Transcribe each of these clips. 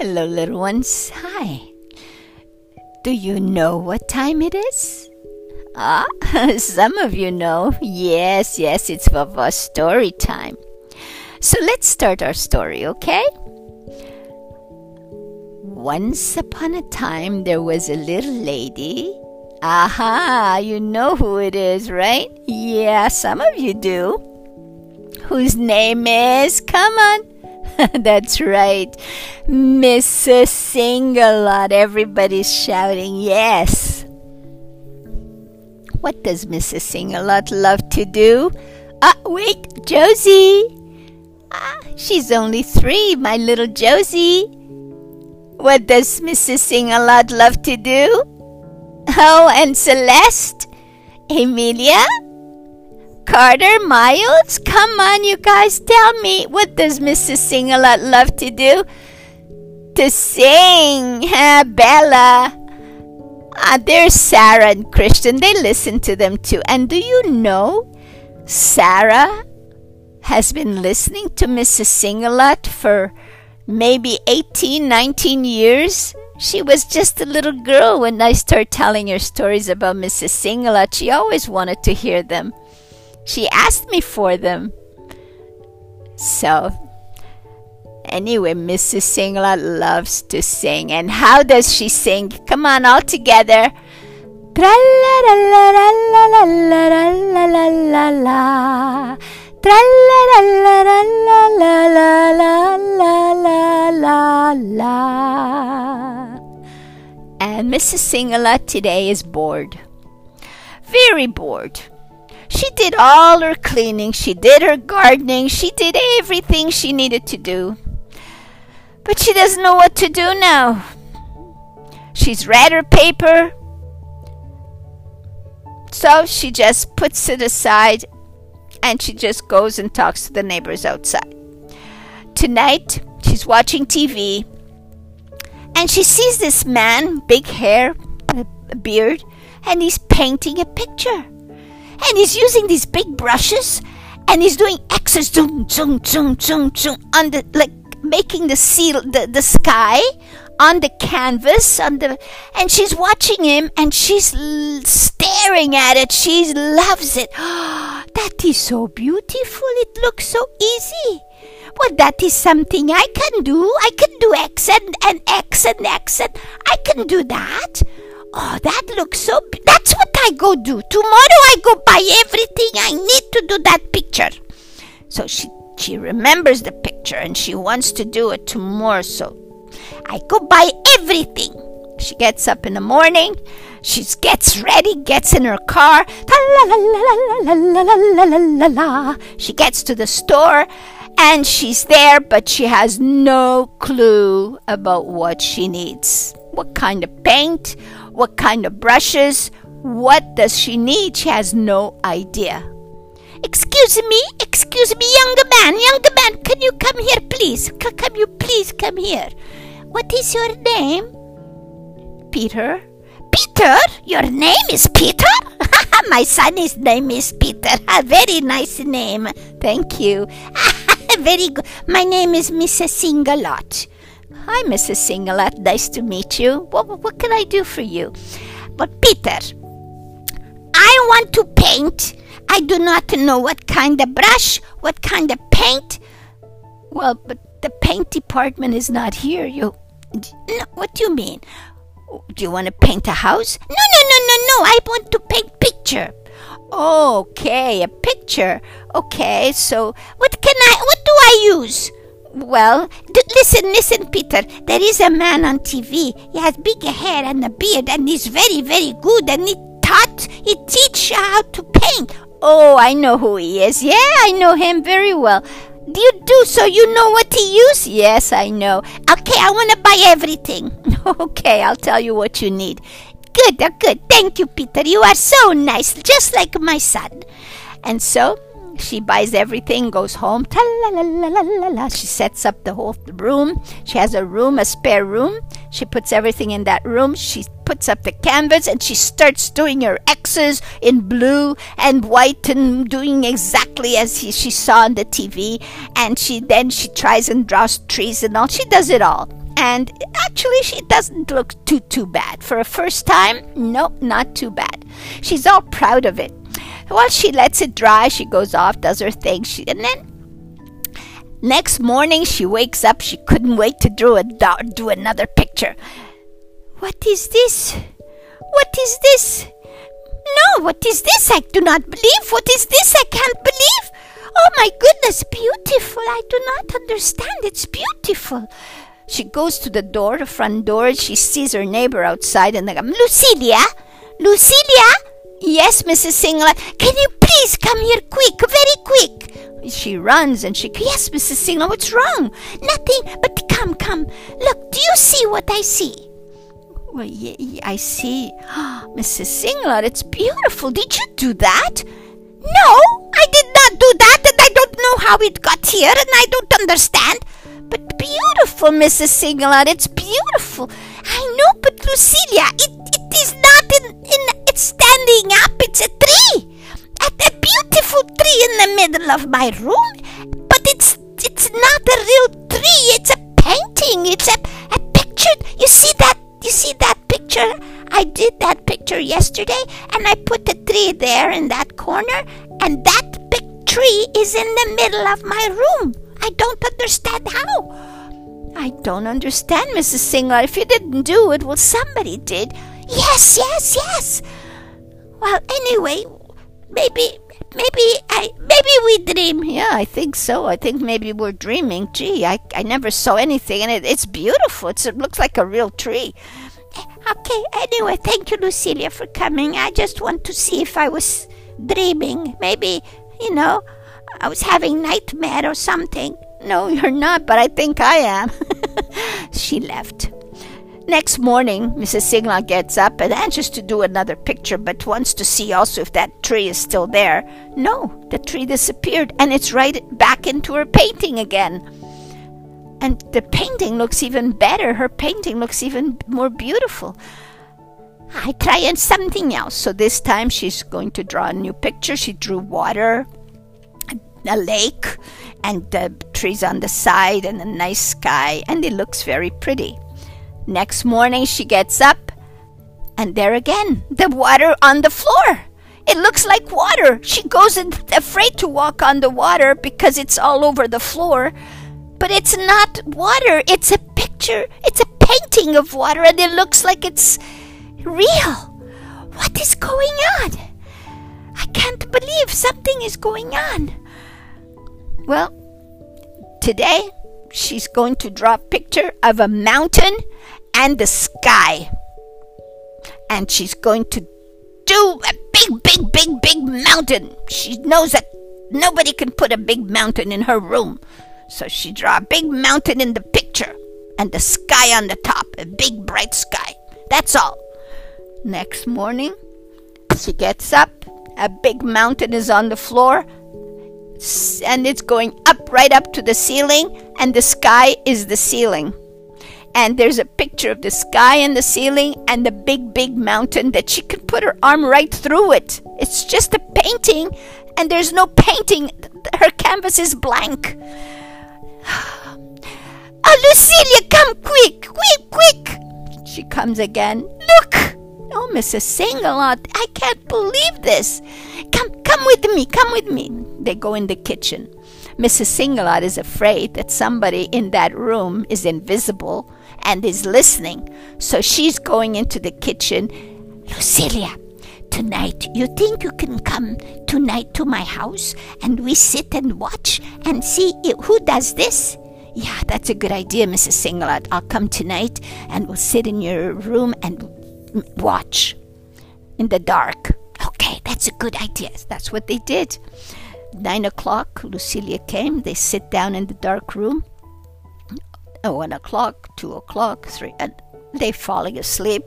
Hello, little ones. Hi. Do you know what time it is? Ah, some of you know. Yes, yes, it's Vava's story time. So let's start our story, okay? Once upon a time, there was a little lady. Aha, you know who it is, right? Yeah, some of you do. Whose name is, come on, That's right. Mrs. Singalot. Everybody's shouting yes. What does Mrs. Singalot love to do? Ah, wait, Josie. Ah, she's only three, my little Josie. What does Mrs. Singalot love to do? Oh, and Celeste? Emilia? Carter Miles? Come on, you guys, tell me. What does Mrs. Singalot love to do? To sing. Huh, Bella. Ah, there's Sarah and Christian. They listen to them too. And do you know, Sarah has been listening to Mrs. Singalot for maybe 18, 19 years. She was just a little girl when I started telling her stories about Mrs. Singalot. She always wanted to hear them. She asked me for them. So, anyway, Mrs. Singalot loves to sing. And how does she sing? Come on, all together. And Mrs. Singalot today is bored. Very bored. She did all her cleaning, she did her gardening, she did everything she needed to do. But she doesn't know what to do now. She's read her paper, so she just puts it aside and she just goes and talks to the neighbors outside. Tonight, she's watching TV and she sees this man, big hair, a beard, and he's painting a picture and he's using these big brushes and he's doing X's zoom zoom zoom zoom zoom on the like making the seal the, the sky on the canvas on the and she's watching him and she's l- staring at it. She loves it. That is so beautiful. It looks so easy. Well that is something i can do. I can do x and, and x and x and i can do that Oh, that looks so. That's what I go do. Tomorrow I go buy everything I need to do that picture. So she she remembers the picture and she wants to do it tomorrow. So I go buy everything. She gets up in the morning. She gets ready, gets in her car. She gets to the store and she's there, but she has no clue about what she needs. What kind of paint? What kind of brushes? What does she need? She has no idea. Excuse me, excuse me, younger man, younger man, can you come here, please? C- come you please come here. What is your name? Peter. Peter? Your name is Peter? My son's name is Peter. A very nice name. Thank you. very good. My name is Mrs. Singalot. Hi, Mrs. Singalot. Nice to meet you. What, what can I do for you? But Peter, I want to paint. I do not know what kind of brush, what kind of paint. Well, but the paint department is not here. You, no, what do you mean? Do you want to paint a house? No, no, no, no, no. I want to paint picture. Okay, a picture. Okay, so what can I? What do I use? Well, d- listen, listen, Peter. There is a man on TV. He has big hair and a beard, and he's very, very good. And he taught, he teach how to paint. Oh, I know who he is. Yeah, I know him very well. Do you do so? You know what he use? Yes, I know. Okay, I want to buy everything. okay, I'll tell you what you need. Good, uh, good. Thank you, Peter. You are so nice, just like my son. And so she buys everything, goes home. She sets up the whole room. She has a room, a spare room. She puts everything in that room. She puts up the canvas and she starts doing her X's in blue and white and doing exactly as he, she saw on the TV. And she then she tries and draws trees and all. She does it all. And actually, she doesn't look too, too bad. For a first time, nope, not too bad. She's all proud of it. Well, she lets it dry. She goes off, does her thing. She, and then next morning, she wakes up. She couldn't wait to do, a, do another picture. What is this? What is this? No, what is this? I do not believe. What is this? I can't believe. Oh my goodness, beautiful. I do not understand. It's beautiful. She goes to the door, the front door, she sees her neighbor outside and they go, Lucilia? Lucilia? Yes, Mrs. Singalot. Can you please come here quick, very quick? She runs and she, Yes, Mrs. Singalot, what's wrong? Nothing, but come, come. Look, do you see what I see? Well, yeah, I see. Mrs. Singalot, it's beautiful. Did you do that? No, I did not do that, and I don't know how it got here, and I don't understand. But beautiful, Mrs. Singalot, it's beautiful. I know, but Lucilia, it, it is standing up, it's a tree. A, a beautiful tree in the middle of my room, but it's it's not a real tree, it's a painting, it's a, a picture. You see that you see that picture? I did that picture yesterday and I put the tree there in that corner and that big tree is in the middle of my room. I don't understand how. I don't understand, Mrs. Singer. If you didn't do it, well, somebody did. Yes, yes, yes. Well, anyway, maybe, maybe I, maybe we dream. Yeah, I think so. I think maybe we're dreaming. Gee, I, I never saw anything, and it, it's beautiful. It's, it looks like a real tree. Okay, anyway, thank you, Lucilia, for coming. I just want to see if I was dreaming. Maybe, you know, I was having nightmare or something. No, you're not, but I think I am. she left. Next morning, Mrs. Singalot gets up and anxious to do another picture, but wants to see also if that tree is still there. No, the tree disappeared, and it's right back into her painting again. And the painting looks even better. Her painting looks even more beautiful. I try and something else. So this time she's going to draw a new picture. She drew water, a lake and the trees on the side and a nice sky, and it looks very pretty. Next morning, she gets up, and there again, the water on the floor. It looks like water. She goes afraid to walk on the water because it's all over the floor. But it's not water, it's a picture, it's a painting of water, and it looks like it's real. What is going on? I can't believe something is going on. Well, today she's going to draw a picture of a mountain and the sky. And she's going to do a big, big, big, big mountain. She knows that nobody can put a big mountain in her room. So she draw a big mountain in the picture and the sky on the top, a big bright sky. That's all. Next morning, she gets up, a big mountain is on the floor, and it's going up right up to the ceiling and the sky is the ceiling and there's a picture of the sky and the ceiling and the big big mountain that she can put her arm right through it. It's just a painting and there's no painting. Her canvas is blank. Ah, oh lucilia come quick quick quick. She comes again. Look. Oh mrs Singalot, i can't believe this. Come come with me come with me. They go in the kitchen. Mrs. Singalot is afraid that somebody in that room is invisible and is listening. So she's going into the kitchen. Lucilia, tonight you think you can come tonight to my house and we sit and watch and see who does this? Yeah, that's a good idea, Mrs. Singalot. I'll come tonight and we'll sit in your room and watch in the dark. Okay, that's a good idea. That's what they did. Nine o'clock, Lucilia came. They sit down in the dark room. Oh, one o'clock, two o'clock, three, and they falling asleep.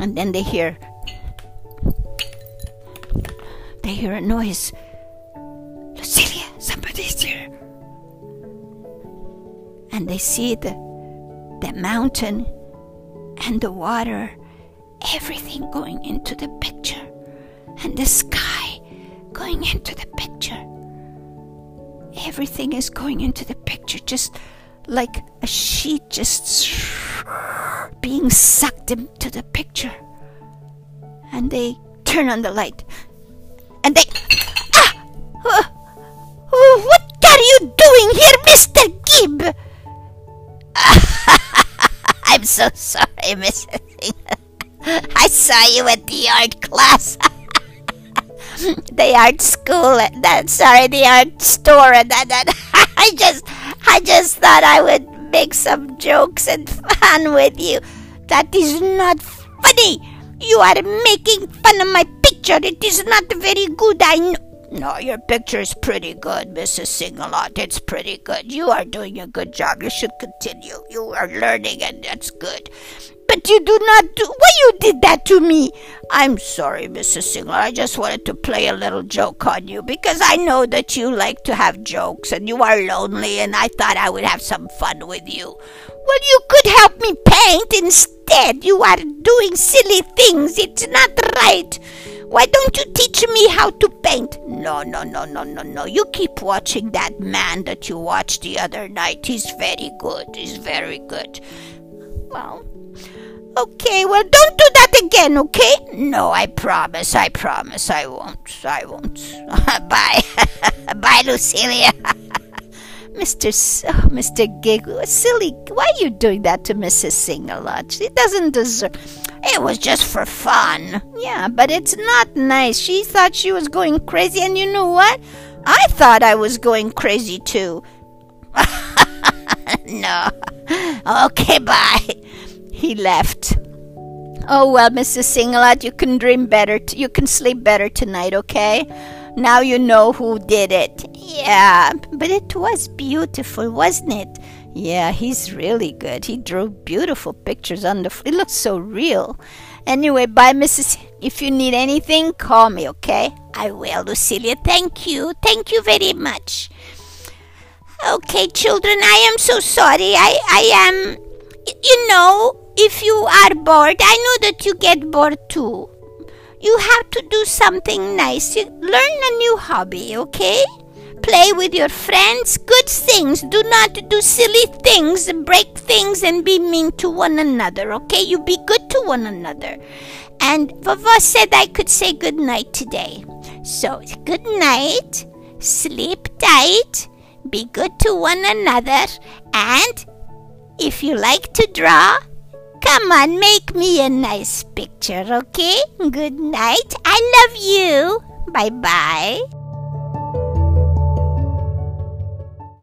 And then they hear they hear a noise. Lucilia, somebody's here. And they see the the mountain and the water, everything going into the picture, and the sky going into the picture. Everything is going into the picture, just like a sheet just being sucked into the picture. And they turn on the light. And they. Ah! Uh, uh, what are you doing here, Mr. Gibb? I'm so sorry, Mrs. I saw you at the art class. the art school. and That sorry, the art store. And that, that I just, I just thought I would make some jokes and fun with you. That is not funny. You are making fun of my picture. It is not very good. I know. No, your picture is pretty good, Mrs. Singalot. It's pretty good. You are doing a good job. You should continue. You are learning, and that's good. But you do not do. Why you did that to me? I'm sorry, Mrs. Singalot. I just wanted to play a little joke on you because I know that you like to have jokes and you are lonely, and I thought I would have some fun with you. Well, you could help me paint instead. You are doing silly things. It's not right. Why don't you teach me how to paint? No, no, no, no, no, no. You keep watching that man that you watched the other night. He's very good. He's very good. Well, okay. Well, don't do that again, okay? No, I promise. I promise. I won't. I won't. Bye. Bye, Lucilia. Mr. S- oh, Mr. Giggle, silly, why are you doing that to Mrs. Singalot? She doesn't deserve. It was just for fun. Yeah, but it's not nice. She thought she was going crazy, and you know what? I thought I was going crazy too. no. Okay, bye. He left. Oh well, Mrs. Singalot, you can dream better. T- you can sleep better tonight, okay? Now you know who did it. Yeah, but it was beautiful, wasn't it? Yeah, he's really good. He drew beautiful pictures on the. It looks so real. Anyway, bye, Mrs. If you need anything, call me, okay? I will, Lucilia. Thank you. Thank you very much. Okay, children, I am so sorry. I, I am. You know, if you are bored, I know that you get bored too. You have to do something nice. You learn a new hobby, okay? Play with your friends. Good things. Do not do silly things, break things, and be mean to one another, okay? You be good to one another. And Vava said I could say good night today. So, good night. Sleep tight. Be good to one another. And if you like to draw, come on, make me a nice picture, okay? Good night. I love you. Bye bye.